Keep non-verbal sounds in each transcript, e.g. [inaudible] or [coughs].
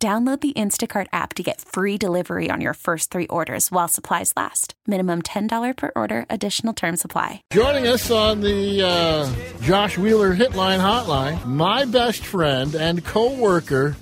Download the Instacart app to get free delivery on your first three orders while supplies last. Minimum $10 per order, additional term supply. Joining us on the uh, Josh Wheeler Hitline Hotline, my best friend and co worker,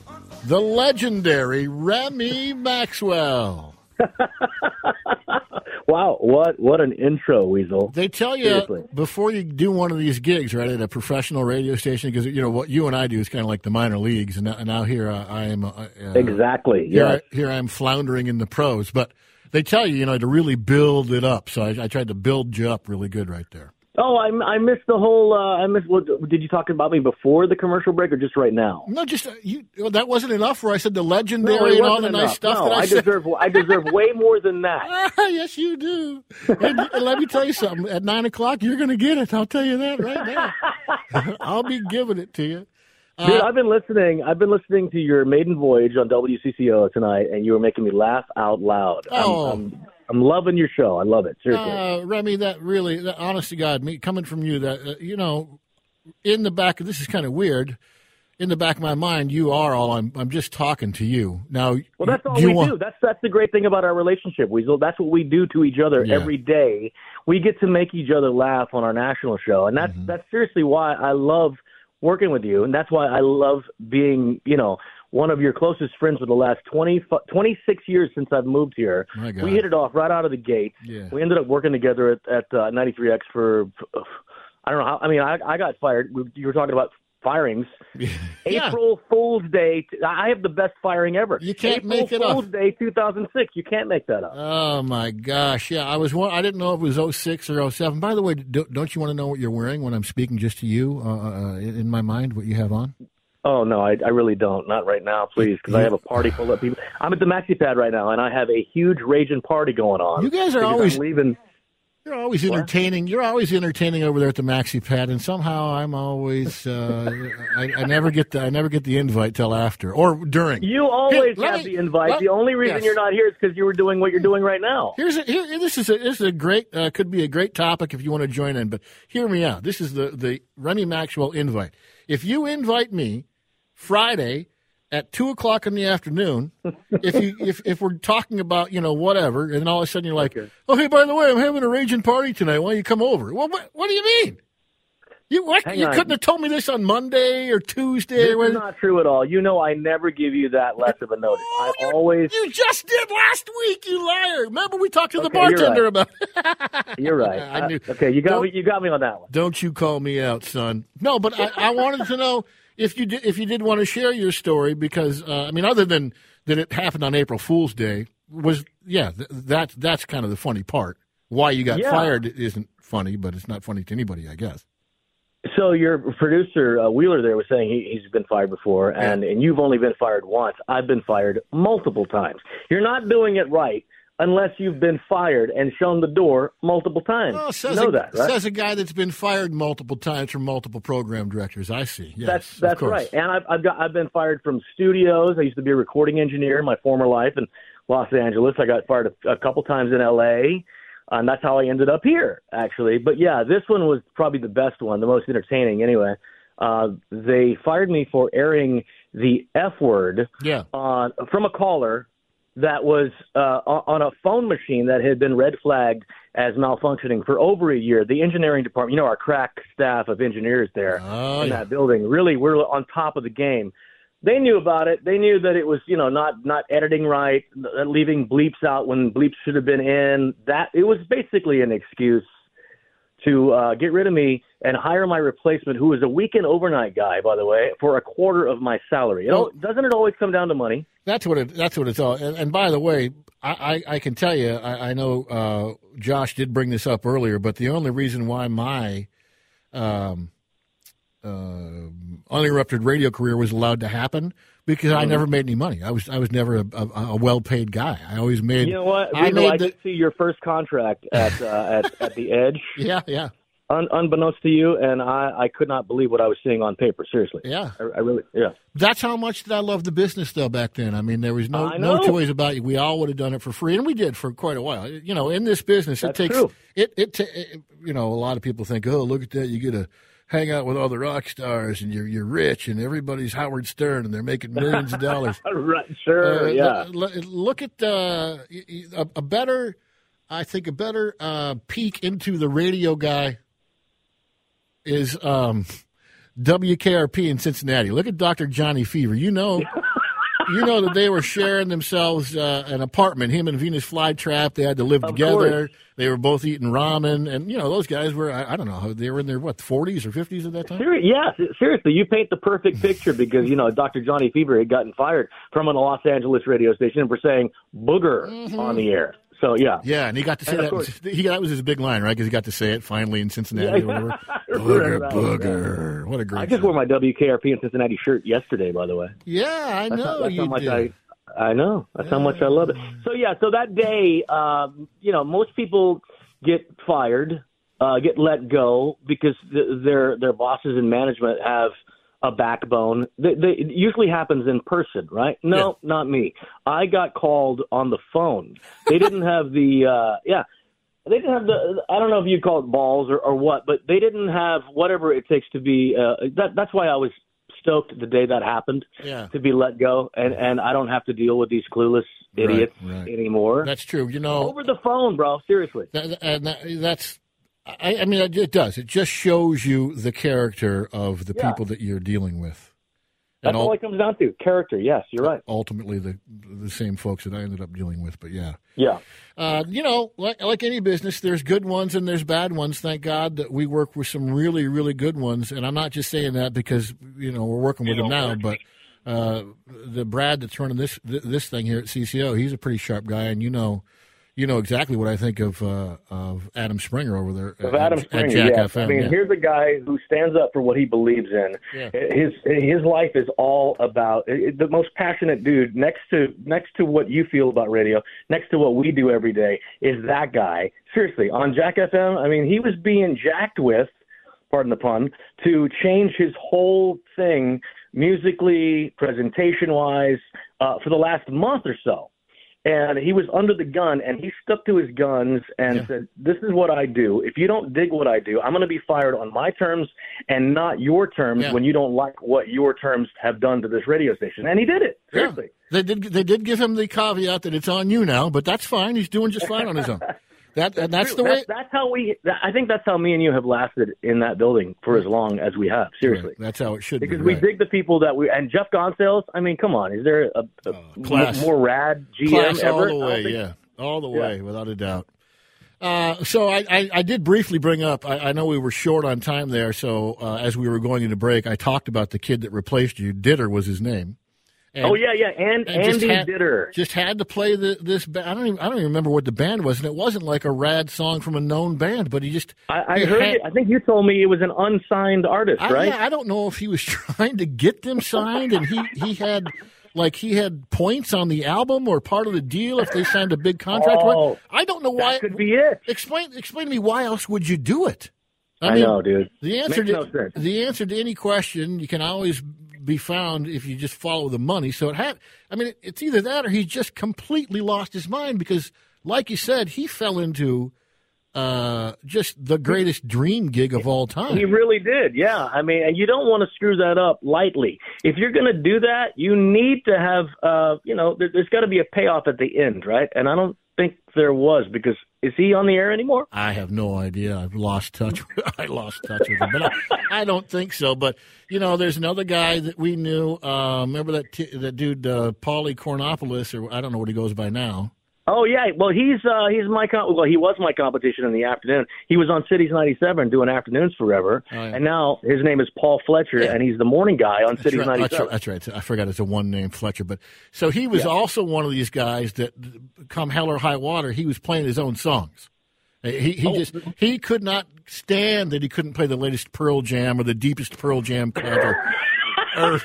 the legendary Remy Maxwell. [laughs] wow, what what an intro, Weasel. They tell you Seriously. before you do one of these gigs, right, at a professional radio station, because you know what you and I do is kind of like the minor leagues, and now, and now here uh, I am. Uh, uh exactly. Here, yes. I, here I am floundering in the pros, but they tell you, you know, to really build it up. So I, I tried to build you up really good right there. Oh, I, I missed the whole. Uh, I missed. What, did you talk about me before the commercial break, or just right now? No, just uh, you. Well, that wasn't enough. Where I said the legendary no, and all the enough. nice stuff. No, I, I deserve. I deserve [laughs] way more than that. [laughs] yes, you do. and, and let me tell you something. At nine o'clock, you're going to get it. I'll tell you that right now. [laughs] I'll be giving it to you. Uh, Dude, I've been listening. I've been listening to your maiden voyage on WCCO tonight, and you were making me laugh out loud. Oh. I'm, I'm, I'm loving your show. I love it. Seriously, uh, Remy. That really, that, honest to God, me coming from you, that uh, you know, in the back of this is kind of weird. In the back of my mind, you are all. I'm. I'm just talking to you now. Well, that's all we want... do. That's that's the great thing about our relationship, Weasel. That's what we do to each other yeah. every day. We get to make each other laugh on our national show, and that's mm-hmm. that's seriously why I love working with you, and that's why I love being, you know, one of your closest friends for the last 20, 26 years since I've moved here. We hit it off right out of the gate. Yeah. We ended up working together at, at uh, 93X for, I don't know how, I mean, I, I got fired. You were talking about firings. [laughs] yeah. April Fool's Day. I have the best firing ever. You can't April make it up. April Fool's up. Day 2006. You can't make that up. Oh my gosh! Yeah, I was. I didn't know if it was 06 or 07. By the way, don't you want to know what you're wearing when I'm speaking just to you uh, uh, in my mind? What you have on? Oh no, I, I really don't. Not right now, please, because I have a party full of people. I'm at the Maxi Pad right now, and I have a huge raging party going on. You guys are always I'm leaving. You're always entertaining. What? You're always entertaining over there at the Maxi Pad, and somehow I'm always uh, I, I, never get the I never get the invite till after or during. You always here, have me, the invite. Let, the only reason yes. you're not here is because you were doing what you're doing right now. Here's a, here, this is a, this is a great uh, could be a great topic if you want to join in. But hear me out. This is the the Remy Maxwell invite. If you invite me Friday at two o'clock in the afternoon, if you [laughs] if if we're talking about you know whatever, and all of a sudden you're like, okay. oh hey, by the way, I'm having a raging party tonight. Why don't you come over? Well, what, what do you mean? You what, you couldn't have told me this on Monday or Tuesday. This is not true at all. You know, I never give you that less of a notice. Oh, I always. You just did last week, you liar! Remember we talked to okay, the bartender [laughs] you're right. about. you're right. I knew. Okay, you got me. You got me on that one. Don't you call me out, son? No, but I, I wanted to know if you did, if you did want to share your story, because uh, I mean, other than that, it happened on April Fool's Day. Was yeah, th- that that's kind of the funny part. Why you got yeah. fired isn't funny, but it's not funny to anybody, I guess. So your producer uh, Wheeler there was saying he, has been fired before, and and you've only been fired once. I've been fired multiple times. You're not doing it right unless you've been fired and shown the door multiple times. Well, says you know a, that, right? Says a guy that's been fired multiple times from multiple program directors. I see. Yes, that's that's right. And I've I've, got, I've been fired from studios. I used to be a recording engineer in my former life in Los Angeles. I got fired a, a couple times in L.A. And that's how I ended up here, actually. But yeah, this one was probably the best one, the most entertaining, anyway. Uh, they fired me for airing the F word yeah. on from a caller that was uh, on a phone machine that had been red flagged as malfunctioning for over a year. The engineering department, you know, our crack staff of engineers there oh, in yeah. that building, really we're on top of the game. They knew about it. They knew that it was, you know, not not editing right, leaving bleeps out when bleeps should have been in. That it was basically an excuse to uh, get rid of me and hire my replacement, who is a weekend overnight guy, by the way, for a quarter of my salary. You know, doesn't it always come down to money? That's what it. That's what it's all. And, and by the way, I, I, I, can tell you, I, I know uh, Josh did bring this up earlier, but the only reason why my um, uh, uninterrupted radio career was allowed to happen because I mm-hmm. never made any money. I was I was never a, a, a well paid guy. I always made. You know what? I, made I the, did see your first contract at uh, at at the Edge. [laughs] Yeah, yeah. Un, unbeknownst to you, and I, I could not believe what I was seeing on paper. Seriously, yeah, I, I really, yeah. That's how much that I loved the business though back then. I mean, there was no no choice about it. We all would have done it for free, and we did for quite a while. You know, in this business, That's it takes true. it, it, it. You know, a lot of people think, oh, look at that, you get a hang out with all the rock stars and you're you're rich and everybody's Howard Stern and they're making millions of dollars. [laughs] right, sure, uh, yeah. Look, look at uh, a, a, better, I think, a better uh, peek into the radio guy is um, WKRP in Cincinnati. Look at Dr. Johnny Fever. You know. [laughs] you know that they were sharing themselves uh, an apartment. Him and Venus Flytrap. They had to live of together. Course. They were both eating ramen, and you know those guys were. I, I don't know. They were in their what forties or fifties at that time. yeah, seriously, you paint the perfect picture [laughs] because you know Dr. Johnny Fever had gotten fired from a Los Angeles radio station for saying booger mm-hmm. on the air. So yeah, yeah, and he got to say that. He, that was his big line, right? Because he got to say it finally in Cincinnati or whatever. [laughs] booger, booger. Yeah. What a great! I just show. wore my WKRP in Cincinnati shirt yesterday, by the way. Yeah, I know that's how, that's you how much did. I, I know. That's yeah. how much I love it. So yeah, so that day, um, you know, most people get fired, uh, get let go because th- their their bosses and management have a backbone. They, they, it usually happens in person, right? No, yeah. not me. I got called on the phone. They didn't [laughs] have the uh, yeah. They didn't have the. I don't know if you call it balls or, or what, but they didn't have whatever it takes to be. Uh, that, that's why I was stoked the day that happened yeah. to be let go, and and I don't have to deal with these clueless idiots right, right. anymore. That's true. You know, over the phone, bro. Seriously, that, and that, that's. I, I, mean, it does. It just shows you the character of the yeah. people that you're dealing with. That's all, all it comes down to character. Yes, you're right. Ultimately, the the same folks that I ended up dealing with. But yeah, yeah. Uh, you know, like like any business, there's good ones and there's bad ones. Thank God that we work with some really really good ones. And I'm not just saying that because you know we're working with them now, but uh, the Brad that's running this this thing here at CCO, he's a pretty sharp guy, and you know you know exactly what I think of uh, of Adam Springer over there. Of Adam Springer, yeah. FM, I mean, yeah. here's a guy who stands up for what he believes in. Yeah. His his life is all about the most passionate dude. Next to next to what you feel about radio, next to what we do every day, is that guy. Seriously, on Jack FM, I mean, he was being jacked with, pardon the pun, to change his whole thing musically, presentation wise, uh, for the last month or so and he was under the gun and he stuck to his guns and Yeah. said this is what i do if you don't dig what i do i'm going to be fired on my terms and not your terms Yeah. when you don't like what your terms have done to this radio station and he did it Yeah. They did. They did give him the caveat that it's on you now, but that's fine. He's doing just fine on his own. [laughs] That and that's the way. that's, that's how we that, i think that's how me and you have lasted in that building for as long as we have seriously Right. That's how it should because be. Because we right. dig the people that we and Jeff Gonzalez. I mean, come on, is there a, a class. m- more rad GM Class ever? all the way, think- yeah, all the Yeah. way, without a doubt. Uh, so I, I, I did briefly bring up. I, I know we were short on time there. So uh, as we were going into break, I talked about the kid that replaced you. Ditter was his name. Oh, and- oh yeah, yeah, and, and Andy had- Ditter. Just had to play the, this. Ba- I don't. Even, I don't even remember what the band was, and it wasn't like a rad song from a known band. But he just. I, I he heard had- it. I think you told me it was an unsigned artist, I, right? yeah, I don't know if he was [laughs] trying to get them signed, and he he had like he had points on the album or part of the deal if they signed a big contract. Oh, I don't know why. that could be it. Explain explain to me why else would you do it? I, mean, know, dude. The answer Makes to no sense. the answer to any question you can always be found if you just follow the money. So it had. I mean, it's either that or he just completely lost his mind because, like you said, he fell into uh, just the greatest dream gig of all time. He really did, yeah. I mean, and you don't want to screw that up lightly. If you're going to do that, you need to have, uh, you know, there, there's got to be a payoff at the end, right? And I don't think there was because is he on the air anymore? I have no idea. I've lost touch. [laughs] I lost touch with him, but I, I don't think so. But you know, there's another guy that we knew. Uh, remember that t- that dude, uh, Paulie Cornopoulos, or I don't know what he goes by now. Oh yeah, well he's uh he's my com- well he was my competition in the afternoon. He was on Cities 97 doing afternoons forever, oh, yeah. and now his name is Paul Fletcher, yeah. and he's the morning guy on that's Cities right. 97. That's right. that's right. I forgot it's a one name Fletcher, but so he was yeah. also one of these guys that come hell or high water, he was playing his own songs. He he oh. just he could not stand that he couldn't play the latest Pearl Jam or the deepest Pearl Jam or, [laughs] or,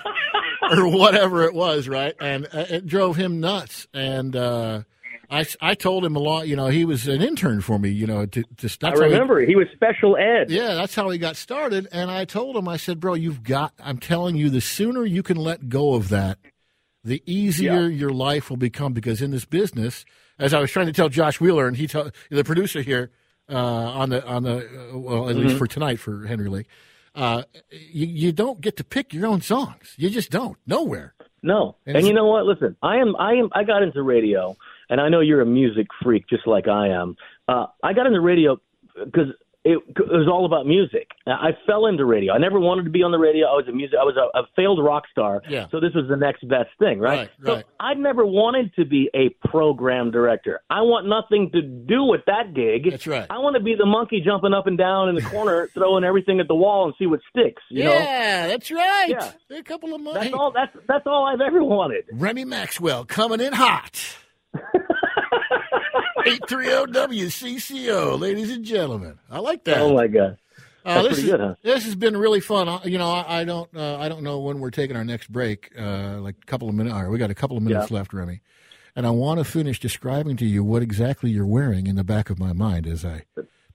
or whatever it was, right? And uh, it drove him nuts. And uh, I, I told him a lot. You know, he was an intern for me. You know, to, to I remember he, he, was special ed. Yeah, that's how he got started. And I told him, I said, bro, you've got. I'm telling you, the sooner you can let go of that, the easier yeah. your life will become. Because in this business as I was trying to tell Josh Wheeler, and he told the producer here uh, on the on the uh, well, at mm-hmm. least for tonight for Henry Lake, uh, you, you don't get to pick your own songs. You just don't nowhere. No, and, and you know what? Listen, I am I am I got into radio, and I know you're a music freak just like I am. Uh, I got into radio because it, it was all about music. I fell into radio. I never wanted to be on the radio. I was a music. I was a, a failed rock star. Yeah. So this was the next best thing, right? Right. So right. I never wanted to be a program director. I want nothing to do with that gig. That's right. I want to be the monkey jumping up and down in the corner, [laughs] throwing everything at the wall and see what sticks. You yeah, know? that's right. Yeah. A couple of months. That's all. That's that's all I've ever wanted. Remy Maxwell coming in hot. [laughs] 830 WCCO, ladies and gentlemen. I like that. Oh my god. Uh, this, is, good, huh? this has been really fun. You know, I, I don't, uh, I don't know when we're taking our next break. Uh, like a couple of minutes. All right, we got a couple of minutes yeah. left, Remy, and I want to finish describing to you what exactly you're wearing in the back of my mind as I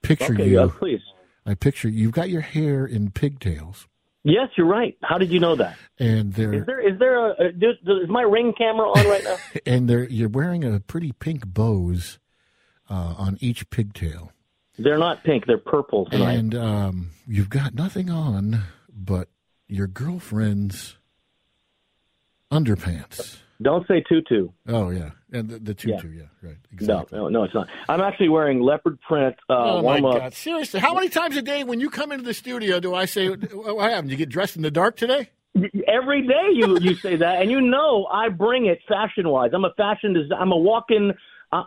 picture okay, you. Yeah, please. I picture you've got your hair in pigtails. Yes, you're right. How did you know that? And there is there is there a, a is my ring camera on right now? [laughs] and there you're wearing a pretty pink bows uh, on each pigtail. They're not pink; they're purple tonight. And um, you've got nothing on but your girlfriend's underpants. Don't say tutu. Oh yeah, and the, the tutu, yeah. yeah, right. Exactly. No, no, no, it's not. I'm actually wearing leopard print. Uh, oh my god! Seriously, how many times a day when you come into the studio do I say, "What happened? You get dressed in the dark today?" Every day you you say that, and you know I bring it fashion wise. I'm a fashion design. I'm a walk-in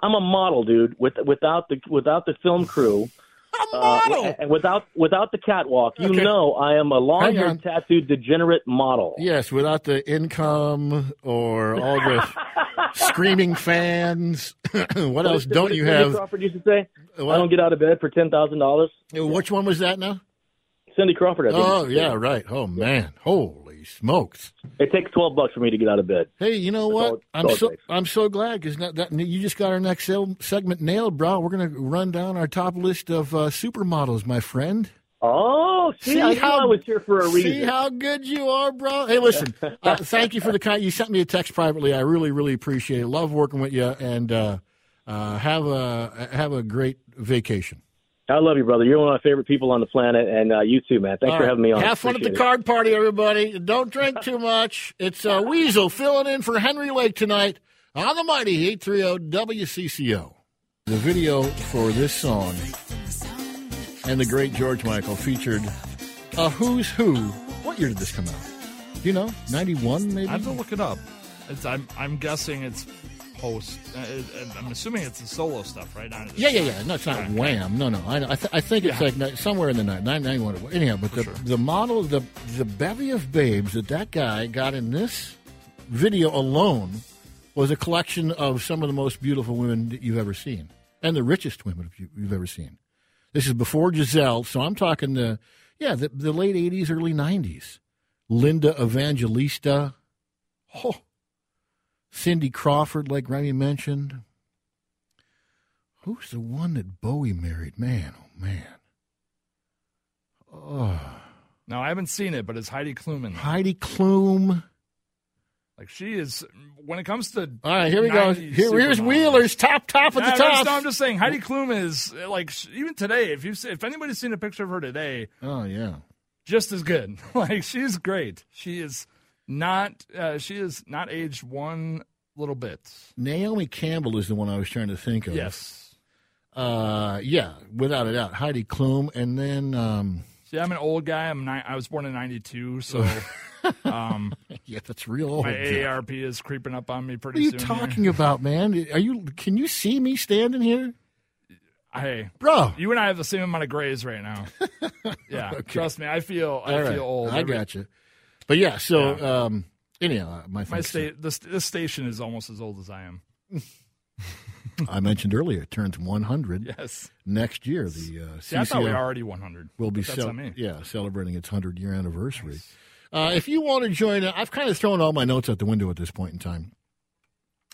I'm a model, dude. With without the without the film crew, [laughs] a model. Uh, without without the catwalk, you okay. know I am a long-haired, tattooed, degenerate model. Yes, without the income or all the [laughs] screaming fans. [laughs] what else don't what you have? Crawford used to say, what? "I don't get out of bed for ten thousand dollars." Which one was that now? Cindy Crawford. I think. Oh yeah, right. Oh man, holy smokes! It takes twelve bucks for me to get out of bed. Hey, you know That's what? All, I'm so I'm so glad because that, you just got our next segment nailed, bro. We're gonna run down our top list of uh, supermodels, my friend. Oh, see, see I how, I was here for a reason. See how good you are, bro. Hey, listen, [laughs] uh, thank you for the kind. You sent me a text privately. I really, really appreciate it. Love working with you, and uh, uh, have a have a great vacation. I love you, brother. You're one of my favorite people on the planet, and uh, you too, man. Thanks All for having me on. Have fun Appreciate at the it. card party, everybody. Don't drink too much. It's uh, Weasel filling in for Henry Lake tonight on the mighty 830 WCCO. The video for this song and the great George Michael featured a who's who. What year did this come out? Do you know? 91, maybe? I have to look it up. It's, I'm, I'm guessing it's post. Uh, I'm assuming it's the solo stuff, right? Not yeah, yeah, yeah. No, it's not right. Wham. No, no. I, I, th- I think it's yeah. like somewhere in the night, nine ninety one. Anyhow, but the, sure. the model, the the bevy of babes that that guy got in this video alone was a collection of some of the most beautiful women that you've ever seen, and the richest women you've ever seen. This is before Gisele, so I'm talking the yeah the, the late '80s, early '90s. Linda Evangelista. Oh, Cindy Crawford, like Remy mentioned. Who's the one that Bowie married? Man, oh man. Oh. No, I haven't seen it, but it's Heidi Klum. Heidi Klum. Like she is, when it comes to all right, here we go. Here, here's Wheeler's top top of the top. No, I'm just saying Heidi Klum is like even today. If you if anybody's seen a picture of her today, oh yeah, just as good. [laughs] like she's great. She is not uh, she is not aged one little bit. Naomi Campbell is the one I was trying to think of. Yes. Uh, yeah, without a doubt, Heidi Klum, and then. Um, See, I'm an old guy. I'm ni- I was born in '92, so [laughs] Um, yeah, that's real old. my Jeff. AARP is creeping up on me What pretty are you talking here. about, man? Are you? Can you see me standing here, Hey, bro? you and I have the same amount of grays right now. [laughs] Yeah, trust me, I feel I All right, feel old. I got you. But yeah, so um, anyhow, my My sta- this, this station is almost as old as I am. [laughs] I mentioned earlier it turns 100 Yes. next year. The uh, See, I thought we were already 100. will be cel- yeah celebrating its 100 year anniversary. Uh, if you want to join, I've kind of thrown all my notes out the window at this point in time.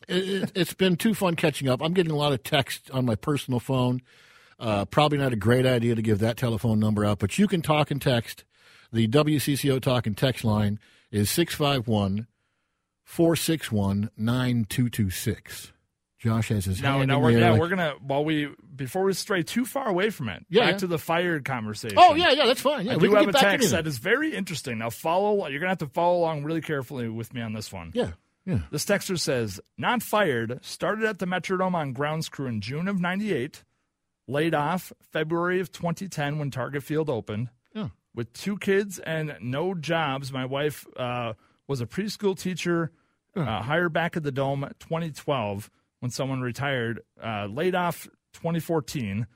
It, it, it's been too fun catching up. I'm getting a lot of text on my personal phone. Uh, probably not a great idea to give that telephone number out, but you can talk and text. The WCCO talk and text line is 651 461 9226. Josh has his Now, hand now in we're, yeah, like- we're gonna while we before we stray too far away from it. Yeah, back yeah. to the fired conversation. Oh, yeah, yeah, that's fine. Yeah, I we do can have get a text that is very interesting. Now follow. You're gonna have to follow along really carefully with me on this one. Yeah, yeah. This texter says, not fired, started at the Metrodome on grounds crew in June of 98, laid off February of 2010 when Target Field opened. With two kids and no jobs, my wife uh, was a preschool teacher, uh, hired back at the Dome 2012 when someone retired, uh, laid off 2014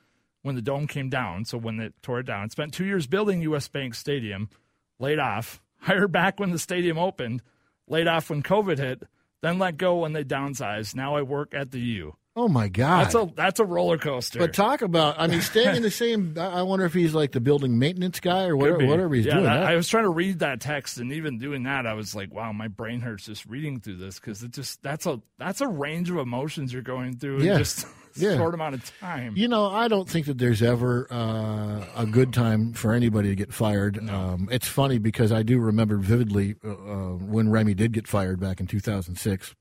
when the Dome came down. So when they tore it down, spent two years building U.S. Bank Stadium, laid off, [laughs] hired back when the stadium opened, laid off when COVID hit, then let go when they downsized. Now I work at the U. Oh, my God. That's a that's a roller coaster. But talk about, I mean, staying in the same. I wonder if he's like the building maintenance guy or whatever, whatever he's yeah, doing. that- I was trying to read that text, and even doing that, I was like, "Wow, my brain hurts just reading through this because it just that's a that's a range of emotions you're going through Yeah. in just [laughs] Yeah. short amount of time." you know, I don't think that there's ever uh, a good time for anybody to get fired. Um, it's funny because I do remember vividly uh, uh, when Remy did get fired back in 2006,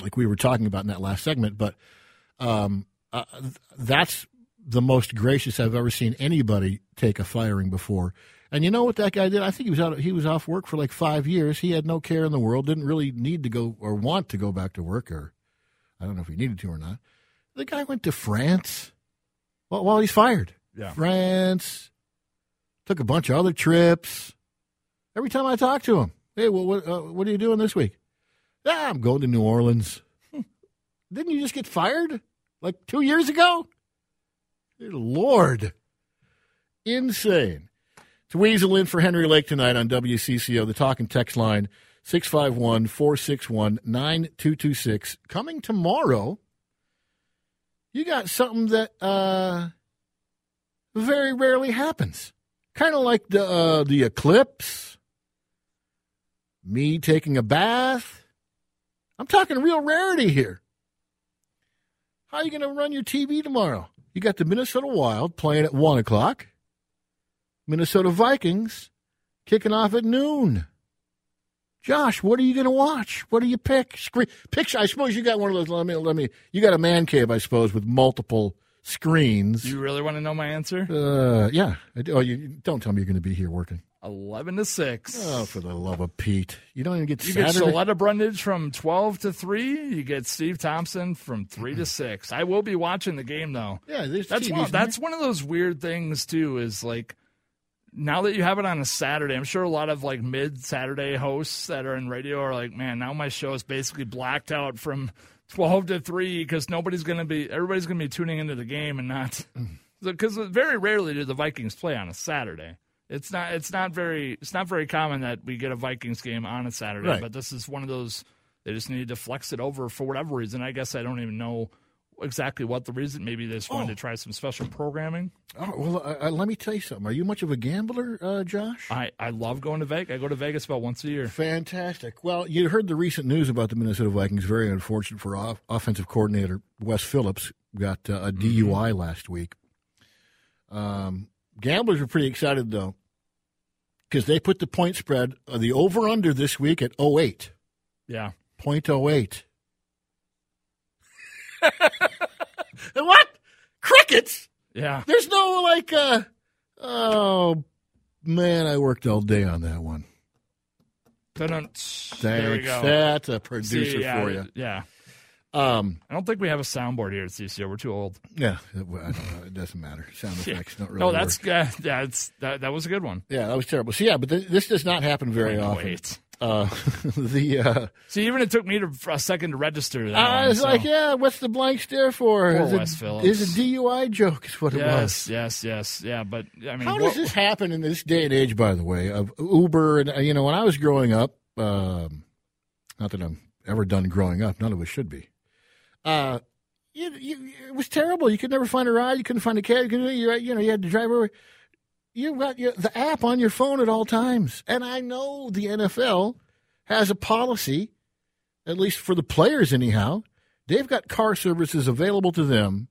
like we were talking about in that last segment. But um, uh, that's the most gracious I've ever seen anybody take a firing before. And you know what that guy did? I think he was out. He was off work for like five years. He had no care in the world. Didn't really need to go or want to go back to work, or I don't know if he needed to or not. The guy went to France. Well, while he's fired, Yeah. France took a bunch of other trips. Every time I talk to him, hey, well, what uh, what are you doing this week? Yeah, I'm going to New Orleans. [laughs] Didn't you just get fired like two years ago? Good Lord. Insane. It's Weasel in for Henry Lake tonight on WCCO, the talk and text line 651 461 9226. Coming tomorrow, you got something that uh, very rarely happens. Kind of like the, uh, the eclipse, me taking a bath. I'm talking real rarity here. How are you going to run your TV tomorrow? You got the Minnesota Wild playing at 1 o'clock. Minnesota Vikings kicking off at noon. Josh, what are you going to watch? What do you pick? Screen picture. I suppose you got one of those. Let me. Let me. You got a man cave, I suppose, with multiple screens. You really want to know my answer? uh, yeah. I do- Oh, you don't tell me you're going to be here working. Eleven to six. Oh, for the love of Pete! You don't even get You Saturday. get Sheletta Brundidge from 12 to 3. You get Steve Thompson from 3 to 6. I will be watching the game, though. yeah, That's one, that's one of those weird things, too, is like now that you have it on a Saturday, I'm sure a lot of like mid Saturday hosts that are in radio are like, man, now my show is basically blacked out from [laughs] 12 to 3 because nobody's going to be, everybody's going to be tuning into the game and not, [laughs] because very rarely do the Vikings play on a Saturday. It's not. It's not very. It's not very common that we get a Vikings game on a Saturday. Right. But this is one of those. They just needed to flex it over for whatever reason. I guess I don't even know exactly what the reason. Maybe they just wanted Oh. to try some special programming. Oh, well, uh, uh, let me tell you something. Are you much of a gambler, uh, Josh? I, I love going to Vegas. I go to Vegas about once a year. Fantastic. Well, you heard the recent news about the Minnesota Vikings. Very unfortunate for off- offensive coordinator Wes Phillips. Got uh, a DUI last week. Um, gamblers are pretty excited, though, because they put the point spread, uh, the over under this week at 08. Yeah. Point oh eight. [laughs] what? Crickets? Yeah. There's no like uh oh man, I worked all day on that one. Thanks. There we go. That's a producer See, yeah, for you. Yeah. Um, I don't think we have a soundboard here at CCO. We're too old. yeah, it, I don't know. It doesn't matter. Sound effects don't really. no, that's yeah, it's that, that was a good one. yeah, that was terrible. So yeah, but th- this does not happen very often. Wait. Uh, [laughs] the uh, See, even it took me to, for a second to register that. I one, was so- like, yeah, what's the blank stare for? Poor Is it- Phillips. is a DUI joke? Is what it was. yes, yes, yeah. But I mean, How what- does this happen in this day and age? By the way, of Uber and uh, you know, when I was growing up, um, not that I'm ever done growing up, none of us should be. Uh, you, you, it was terrible. You could never find a ride. You couldn't find a cab. You, couldn't, you, you know, you had to drive over. You got your, the app on your phone at all times, and I know the NFL has a policy, at least for the players, anyhow. They've got car services available to them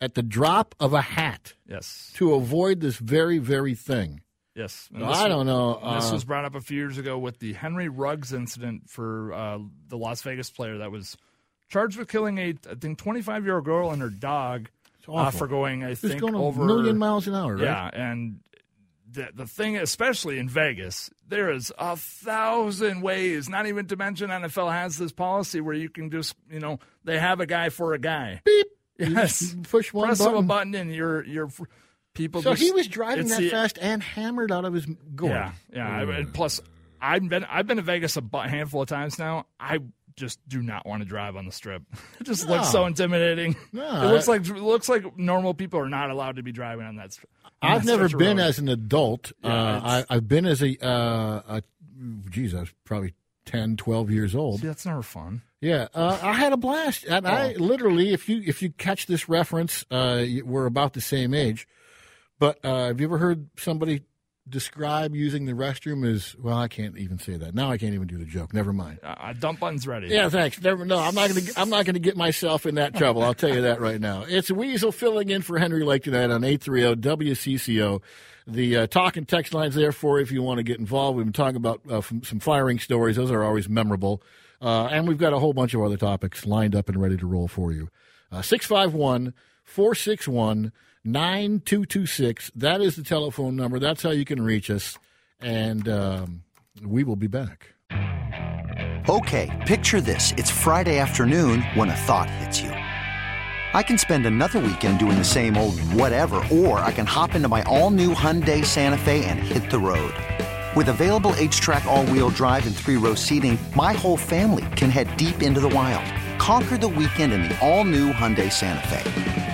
at the drop of a hat yes, to avoid this very, very thing. yes. Well, I don't know. and This uh, was brought up a few years ago with the Henry Ruggs incident for uh, the Las Vegas player that was charged with killing a, I think, 25 year old girl and her dog uh, for going, I It's think, going over a million miles an hour, right? Yeah, and the the thing, especially in Vegas, there is a thousand ways. Not even to mention NFL has this policy where you can just, you know, they have a guy for a guy. Beep. Yes, push one press button. a button and you're you're people. So just, he was driving that the- fast and hammered out of his gourd. Yeah, yeah. I mean, plus, I've been I've been to Vegas a handful of times now. I just do not want to drive on the strip. [laughs] It just looks so intimidating. No, it looks I- like it looks like normal people are not allowed to be driving on that. str- on I've that never been road. as an adult. Yeah, uh, I, I've been as a, uh, a, geez, I was probably 10, 12 years old. See, that's never fun. Yeah, uh, I had a blast, and I Oh. literally, if you if you catch this reference, uh, we're about the same age. But uh, have you ever heard somebody describe using the restroom as well? I can't even say that now. I can't even do the joke. Never mind. Uh, dump button's ready. Yeah, thanks. Never. No, I'm not going to. I'm not going to get myself in that trouble. I'll tell you that right now. It's Weasel filling in for Henry Lake tonight on eight three zero WCCO. The uh, talk and text lines there for if you want to get involved. We've been talking about uh, some, some firing stories. Those are always memorable. Uh, and we've got a whole bunch of other topics lined up and ready to roll for you. Uh, 651 461 9226. That is the telephone number. That's how you can reach us. And um, we will be back. Okay, picture this. It's Friday afternoon when a thought hits you. I can spend another weekend doing the same old whatever, or I can hop into my all new Hyundai Santa Fe and hit the road. With available HTRAC, all wheel drive, and three row seating, my whole family can head deep into the wild. Conquer the weekend in the all new Hyundai Santa Fe.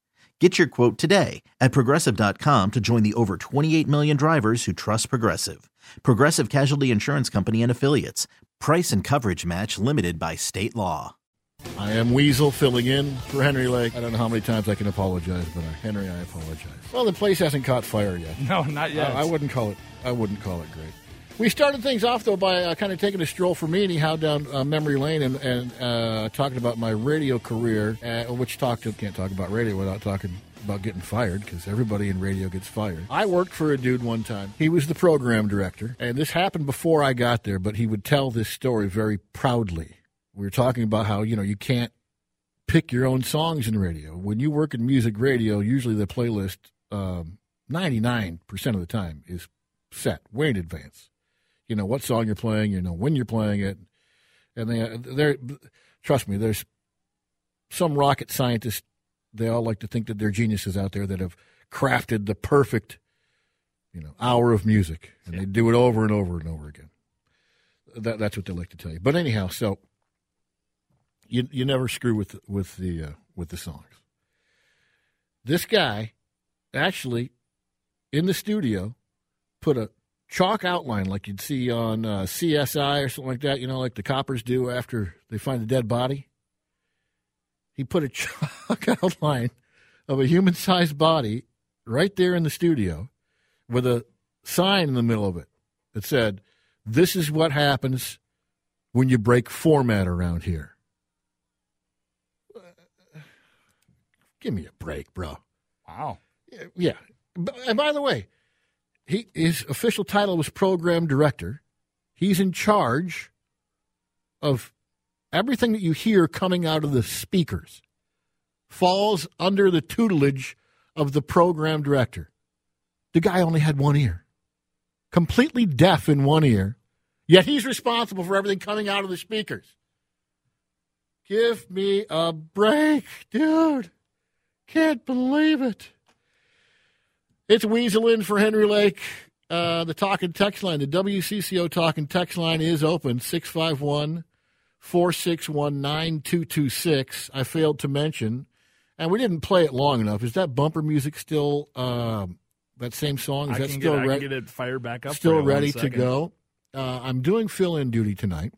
Get your quote today at progressive.com to join the over 28 million drivers who trust Progressive. Progressive Casualty Insurance Company and Affiliates. Price and coverage match limited by state law. I am Weasel filling in for Henry Lake. I don't know how many times I can apologize, but uh, Henry, I apologize. Well, the place hasn't caught fire yet. [laughs] No, not yet. I, I wouldn't call it. I wouldn't call it great. We started things off though by uh, kind of taking a stroll for me anyhow down uh, memory lane and, and uh, talking about my radio career, uh, which talked to can't talk about radio without talking about getting fired because everybody in radio gets fired. I worked for a dude one time. He was the program director, and this happened before I got there, but he would tell this story very proudly. We were talking about how you know you can't pick your own songs in radio. When you work in music radio, usually the playlist, ninety nine percent of the time, is set way in advance. You know what song you're playing, you know when you're playing it, and they they're trust me. There's some rocket scientists. They all like to think that they're geniuses out there that have crafted the perfect you know, hour of music, and they do it over and over and over again. That, that's what they like to tell you. But anyhow, so you you never screw with with the uh, with the songs. This guy actually in the studio put a chalk outline like you'd see on uh, CSI or something like that. You know, like the coppers do after they find a dead body. He put a [laughs] chalk outline of a human sized body right there in the studio with a sign in the middle of it that said, This is what happens when you break format around here. Give me a break, bro. Wow. Yeah. And by the way, he his official title was program director. He's in charge of everything that you hear coming out of the speakers falls under the tutelage of the program director. The guy only had one ear, completely deaf in one ear, yet he's responsible for everything coming out of the speakers. Give me a break, dude. Can't believe it. It's Weasel in for Henry Lake. Uh, the talking text line, the WCCO talking text line is open 651 461 9226. I failed to mention, and we didn't play it long enough. Is that bumper music still uh, that same song? Is I that can still get, get it fired back up. still. Ready to go. Uh, I'm doing fill in duty tonight,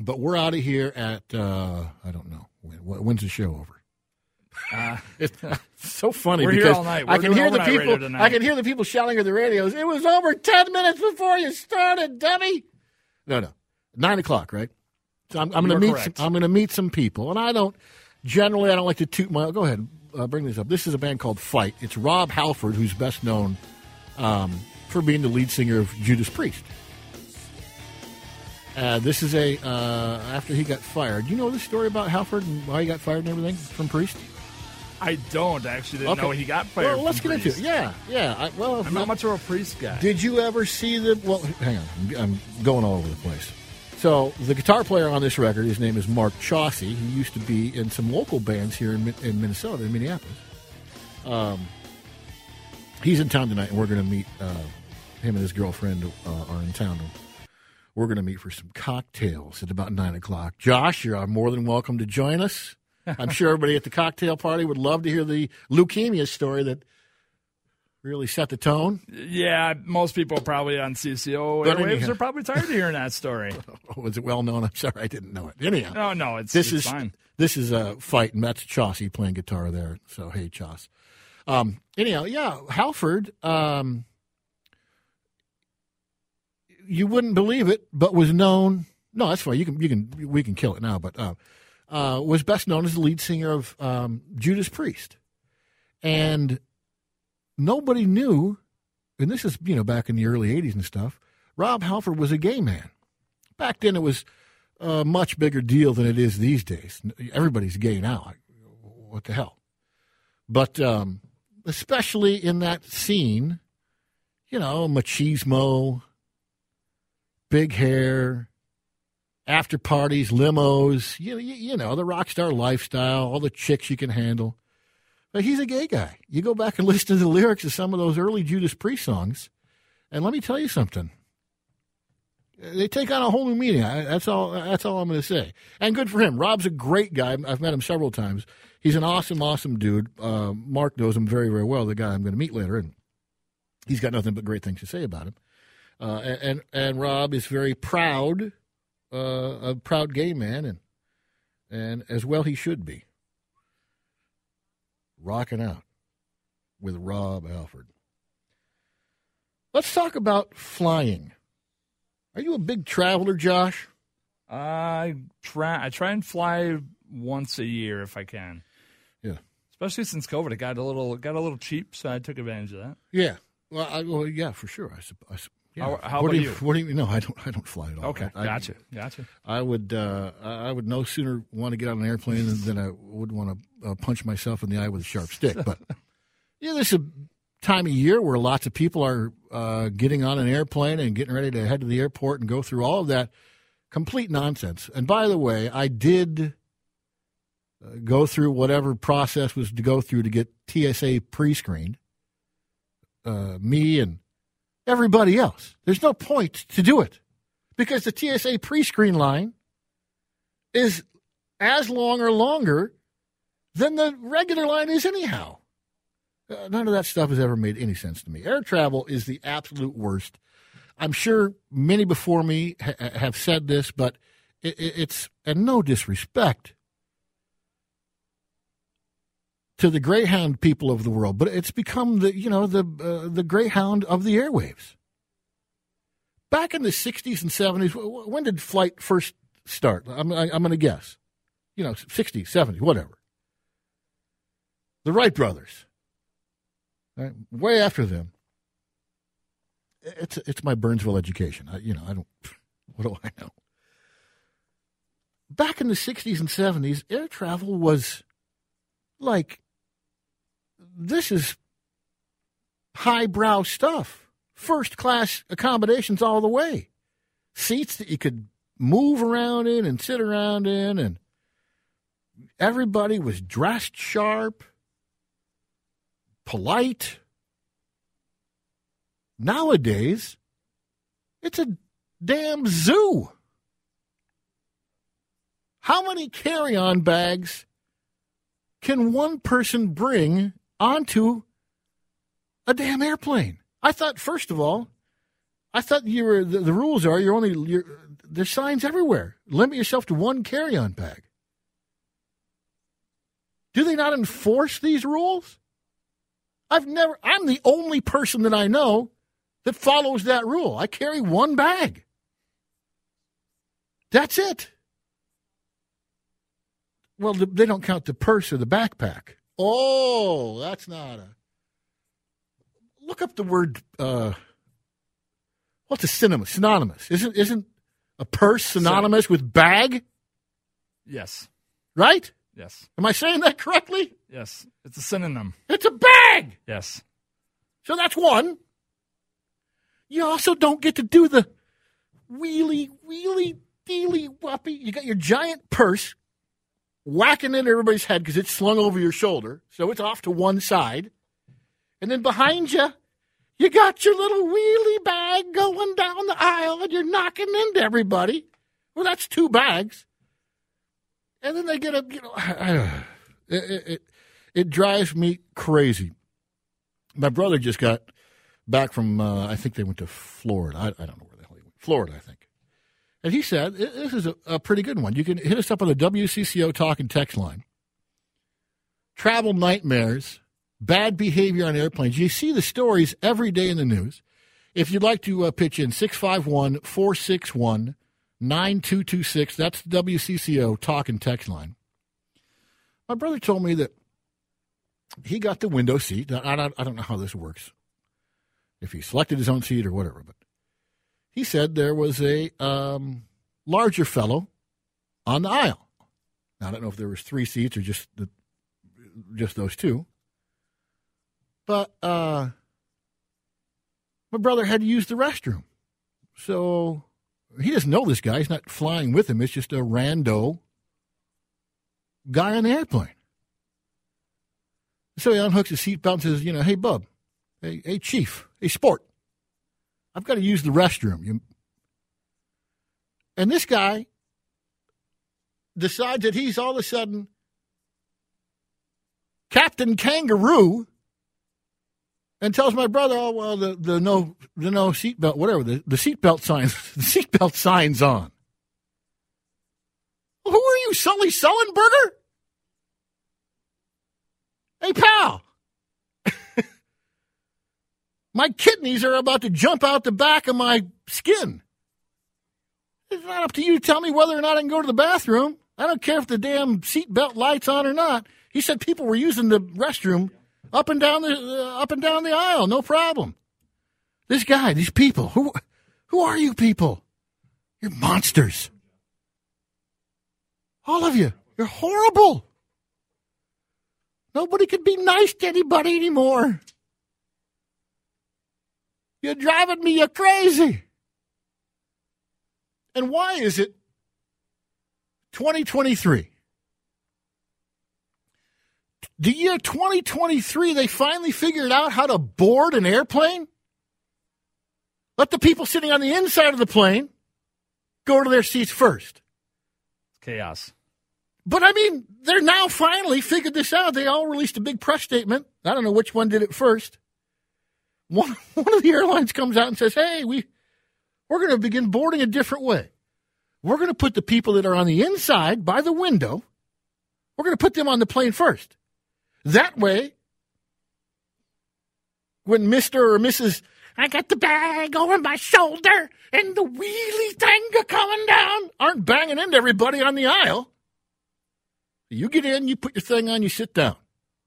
but we're out of here at, uh, I don't know, when, when's the show over? Uh, [laughs] It's so funny We're here because all night. I can hear the people. I can hear the people shouting at the radios. It was over ten minutes before you started, dummy. No, no, nine o'clock, right? So I'm, I'm going to meet. Some, I'm going to meet some people, and I don't generally. I don't like to toot my. Go ahead, uh, bring this up. This is a band called Fight. It's Rob Halford, who's best known um, for being the lead singer of Judas Priest. Uh, this is a uh, after he got fired. You know the story about Halford and why he got fired and everything from Priest. I don't actually didn't know he got fired. Well, let's get into it. Yeah, yeah. I, well, I'm not much of a priest guy. Did you ever see the? Well, hang on. I'm, I'm going all over the place. So the guitar player on this record, his name is Mark Chaussee. He used to be in some local bands here in, in Minnesota, in Minneapolis. Um, he's in town tonight, and we're going to meet. Uh, him and his girlfriend uh, are in town. We're going to meet for some cocktails at about nine o'clock. Josh, you're more than welcome to join us. I'm sure everybody at the cocktail party would love to hear the leukemia story that really set the tone. Yeah, most people probably on CCO But airwaves anyhow. are probably tired of hearing that story. [laughs] Was it well known? I'm sorry, I didn't know it. Anyhow, No, no, it's this it's is fine. this is a fight, and that's Chaussee playing guitar there. So hey, Chauce. Um, anyhow, yeah, Halford. Um, you wouldn't believe it, but was known. No, that's fine. You can you can we can kill it now, but uh, uh, was best known as the lead singer of um, Judas Priest, and nobody knew. And this is you know back in the early '80s and stuff. Rob Halford was a gay man. Back then, it was a much bigger deal than it is these days. Everybody's gay now. What the hell? But um, especially in that scene, you know, machismo, big hair, after parties, limos, you, you, you know, the rock star lifestyle, all the chicks you can handle. But he's a gay guy. You go back and [laughs] listen to the lyrics of some of those early Judas Priest songs, and let me tell you something. They take on a whole new meaning. That's all. That's all I'm going to say. And good for him. Rob's a great guy. I've met him several times. He's an awesome, awesome dude. Uh, Mark knows him very, very well. The guy I'm going to meet later, and he's got nothing but great things to say about him. Uh, and and Rob is very proud, uh, a proud gay man, and and as well he should be. Rocking out with Rob Halford. Let's talk about flying. Are you a big traveler, Josh? I try. I try and fly once a year if I can. Yeah. Especially since COVID, it got a little got a little cheap, so I took advantage of that. Yeah. Well, I, well yeah, for sure. I, I yeah. How- how what about do you, you? What do you? No, I don't. I don't fly at all. Okay, I, gotcha, gotcha. I would. Uh, I I would no sooner want to get on an airplane than, than I would want to uh, punch myself in the eye with a sharp stick. But [laughs] yeah, there's a time of year where lots of people are uh, getting on an airplane and getting ready to head to the airport and go through all of that complete nonsense. And by the way, I did uh, go through whatever process was to go through to get TSA pre-screened. Uh, me and everybody else. There's no point to do it because the TSA pre screen line is as long or longer than the regular line is, anyhow. Uh, none of that stuff has ever made any sense to me. Air travel is the absolute worst. I'm sure many before me ha- have said this, but it, it, it's, and no disrespect to the Greyhound people of the world, but it's become the, you know, the, uh, the Greyhound of the airwaves. Back in the 60s and 70s, when did flight first start? I'm, I, am i am going to guess. You know, 60s, 70s, whatever. The Wright brothers. Right? Way after them. It's it's my Burnsville education. I, you know, I don't. [laughs] What do I know? Back in the '60s and '70s, air travel was like this is highbrow stuff, first class accommodations all the way, seats that you could move around in and sit around in, and everybody was dressed sharp polite. Nowadays, it's a damn zoo. How many carry on bags can one person bring onto a damn airplane? I thought, first of all, I thought you were the, the rules are you're only you're, there's signs everywhere. Limit yourself to one carry on bag. Do they not enforce these rules? I've never, I'm the only person that I know that follows that rule. I carry one bag. That's it. Well, they don't count the purse or the backpack. Oh, that's not a. Look up the word. Uh, what's a synonym? Synonymous. Isn't isn't a purse synonymous with bag? Yes. Right. Yes. Am I saying that correctly? Yes. It's a synonym. It's a bag. Yes. So that's one. You also don't get to do the wheelie, wheelie, dealy, whoppy. You got your giant purse whacking into everybody's head because it's slung over your shoulder, so it's off to one side. And then behind you, you got your little wheelie bag going down the aisle and you're knocking into everybody. Well, that's two bags and then they get a you know [sighs] it, it, it drives me crazy. My brother just got back from uh, I think they went to Florida. I, I, don't know where the hell he went. Florida, I think. And he said this is a, a pretty good one. You can hit us up on the WCCO talk and text line. Travel nightmares, bad behavior on airplanes. You see the stories every day in the news. If you'd like to uh, pitch in, 651 461 9226. That's the WCCO talk and text line. My brother told me that he got the window seat. I don't, I don't know how this works, if he selected his own seat or whatever, but he said there was a um, larger fellow on the aisle. Now, I don't know if there was three seats or just the, just those two. But uh, my brother had to use the restroom. So he doesn't know this guy. He's not flying with him. It's just a rando guy on the airplane. So he unhooks his seatbelt and says, you know, hey, bub, hey, hey, chief, hey, sport, I've got to use the restroom. You... And this guy decides that he's all of a sudden Captain Kangaroo and tells my brother, "Oh well, the, the no the no seatbelt whatever the the seatbelt signs [laughs] the seatbelt signs on." Who are you, Sully Sullenberger? Hey, pal. My kidneys are about to jump out the back of my skin. It's not up to you to tell me whether or not I can go to the bathroom. I don't care if the damn seatbelt light's on or not. He said people were using the restroom up and down the uh, up and down the aisle, no problem. This guy, these people, who who are you people? You're monsters. All of you. You're horrible. Nobody could be nice to anybody anymore. You're driving me you're crazy. And why is it 2023? the year 2023, they finally figured out how to board an airplane? Let the people sitting on the inside of the plane go to their seats first. Chaos. But I mean, they're now finally figured this out. They all released a big press statement. I don't know which one did it first. One [laughs] one of the airlines comes out and says, "Hey, we we're going to begin boarding a different way. We're going to put the people that are on the inside by the window. We're going to put them on the plane first. That way, when Mister or Mrs. I got the bag over my shoulder and the wheelie thing coming down aren't banging into everybody on the aisle." You get in, you put your thing on, you sit down.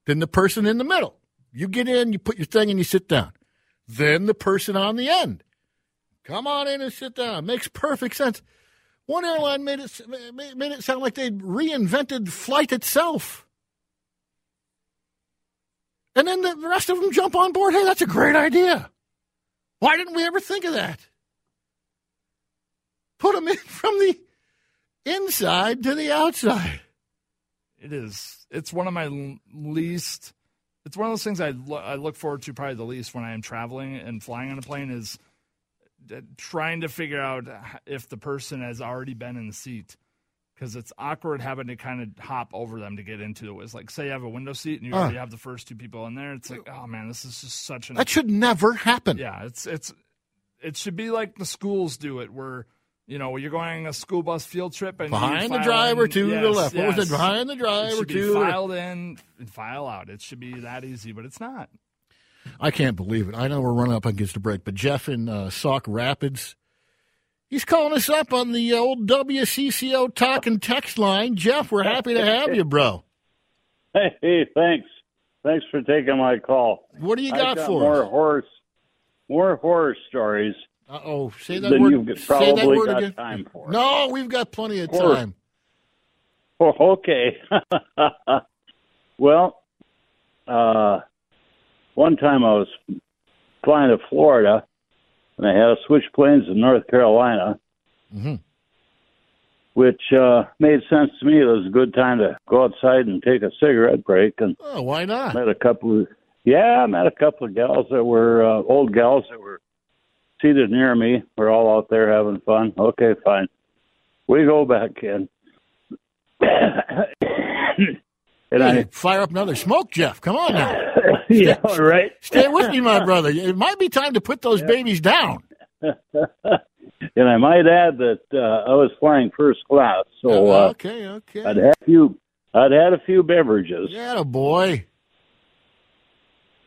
Then the person in the middle. You get in, you put your thing and you sit down. Then the person on the end. Come on in and sit down. Makes perfect sense. One airline made it made it sound like they'd reinvented flight itself. And then the rest of them jump on board. Hey, that's a great idea. Why didn't we ever think of that? Put them in from the inside to the outside. It is. It's one of my least. It's one of those things I, lo- I look forward to probably the least when I am traveling and flying on a plane is uh, trying to figure out if the person has already been in the seat because it's awkward having to kind of hop over them to get into it. It's like say you have a window seat and you already have the first two people in there. It's like oh man, this is just such an that should never happen. Yeah, it's it's it should be like the schools do it where you know, you're going on a school bus field trip and behind the driver in, to yes, the left. Yes. What was it? Behind the driver it to filed in and file out. It should be that easy, but it's not. I can't believe it. I know we're running up against a break, but Jeff in uh, Sauk Rapids, he's calling us up on the old WCCO talk and text line. Jeff, we're happy to have you, bro. Hey, thanks. Thanks for taking my call. What do you got, got for more us? horse, more horror stories. Uh oh, say that word. You've probably say that word got again. time for. No, we've got plenty of time. Oh, [laughs] okay. [laughs] well, uh, one time I was flying to Florida, and I had to switch planes to North Carolina, mm-hmm. which uh, made sense to me. It was a good time to go outside and take a cigarette break. And oh, why not? Met a couple of yeah, I met a couple of gals that were uh, old gals that were seated near me. We're all out there having fun. Okay, fine. We go back in. [coughs] and I fire up another smoke, Jeff. Come on now. [laughs] yeah, right. Stay with me, my [laughs] brother. It might be time to put those yeah. babies down. [laughs] and I might add that uh, I was flying first class, so uh, okay, okay. I'd had a few. I'd had a few beverages. Yeah, boy.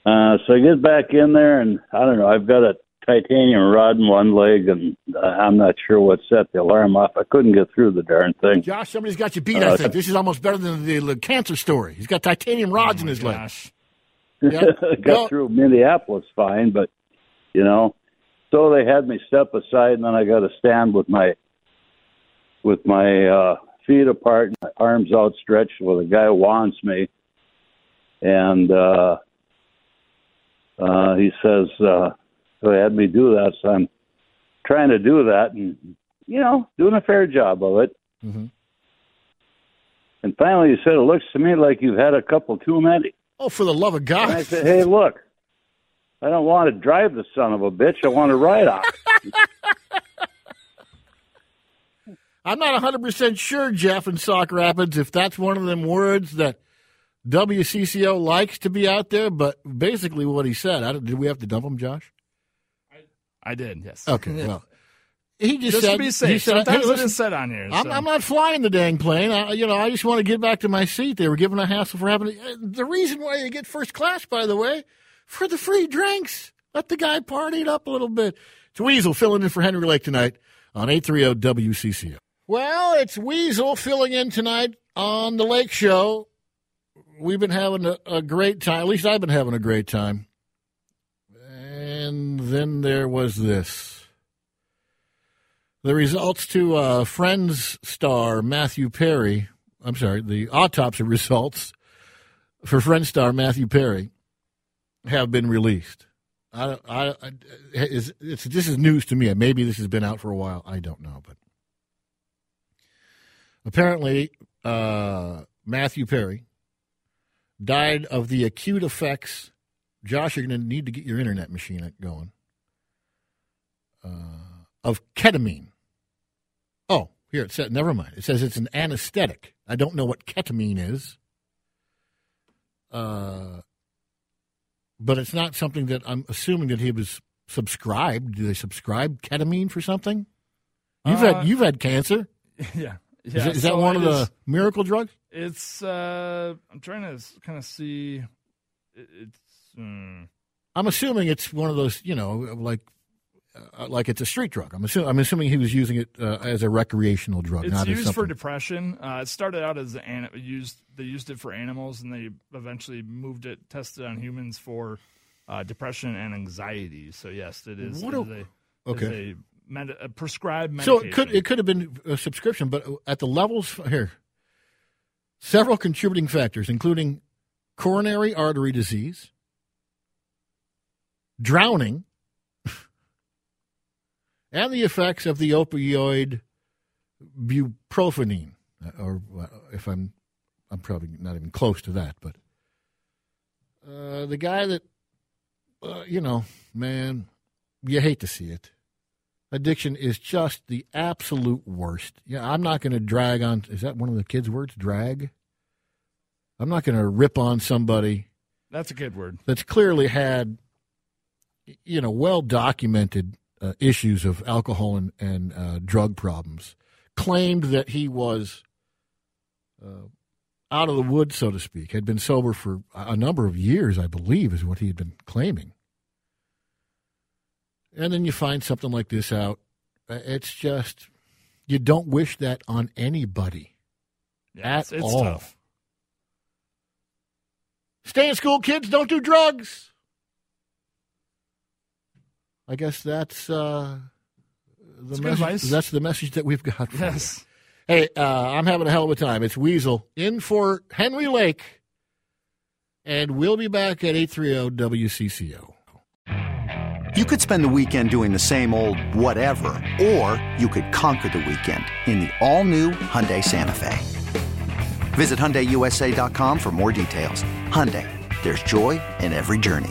Uh, so I get back in there, and I don't know. I've got a titanium rod in one leg, and uh, I'm not sure what set the alarm off. I couldn't get through the darn thing. Josh, somebody's got you beat. Uh, I think this is almost better than the, the cancer story. He's got titanium rods oh in his gosh. leg. Yeah. [laughs] got well, through Minneapolis fine, but you know, so they had me step aside, and then I got to stand with my with my uh, feet apart, and my arms outstretched, while the guy wants me, and uh, uh, he says. Uh, so he had me do that. So I'm trying to do that and, you know, doing a fair job of it. Mm-hmm. And finally, he said, It looks to me like you've had a couple too many. Oh, for the love of God. And I said, Hey, look, I don't want to drive the son of a bitch. I want to ride on [laughs] I'm not 100% sure, Jeff, in Sauk Rapids, if that's one of them words that WCCO likes to be out there, but basically what he said, did we have to dump him, Josh? I did, yes. Okay, [laughs] well. He just, just said, to be safe. He said, Sometimes hey, listen, it is said on here. I'm. I'm, not flying the dang plane. I, you know, I just want to get back to my seat. They were giving a hassle for having uh, the reason why you get first class, by the way, for the free drinks. Let the guy party it up a little bit. It's Weasel filling in for Henry Lake tonight on 830 WCCO. Well, it's Weasel filling in tonight on the Lake Show. We've been having a, a great time. At least I've been having a great time. And then there was this. The results to uh, Friends star Matthew Perry, I'm sorry, the autopsy [laughs] results for Friends star Matthew Perry have been released. I, I, I it's, it's, this is news to me. Maybe this has been out for a while. I don't know, but apparently uh, Matthew Perry died of the acute effects Josh, you're going to need to get your internet machine going. of ketamine. Oh, here it says, never mind. It says it's an anesthetic. I don't know what ketamine is. Uh, but it's not something that I'm assuming that he was subscribed. Do they subscribe ketamine for something? You've Uh, had you've had cancer. [laughs] Yeah. Is, Yeah. that- is that one of the is- miracle drugs? It's. Uh, I'm trying to kind of see. It, it's. Hmm. I'm assuming it's one of those, you know, like uh, like it's a street drug. I'm assuming I'm assuming he was using it uh, as a recreational drug, It's not as used for depression. Uh, it started out as an, used. They used it for animals, and they eventually moved it, tested on humans for uh, depression and anxiety. So yes, it is. What it a- is a, okay. is a, med- a prescribed So medication. it could it could have been a subscription, but at the levels here, several contributing factors, including coronary artery disease, drowning, [laughs] and the effects of the opioid buprofenine, or uh, if I'm I'm probably not even close to that, but uh, the guy that uh, you know, man, you hate to see it addiction is just the absolute worst. Yeah, I'm not going to drag on. Is that one of the kids' words? Drag. I'm not going to rip on somebody That's a good word. that's clearly had, you know, well documented uh, issues of alcohol and, and uh, drug problems. Claimed that he was uh, out of the woods, so to speak. Had been sober for a number of years, I believe, is what he had been claiming. And then you find something like this out. Uh, It's just, you don't wish that on anybody. Yeah, At it's, it's all. tough. Stay in school, kids. Don't do drugs. I guess that's uh, the It's good message. advice. That's the message that we've got. For you. Yes. Hey, uh, I'm having a hell of a time. It's Weasel in for Henry Lake, and we'll be back at eight three zero WCCO. You could spend the weekend doing the same old whatever, or you could conquer the weekend in the all-new Hyundai Santa Fe. Visit HyundaiUSA.com for more details. Hyundai, there's joy in every journey.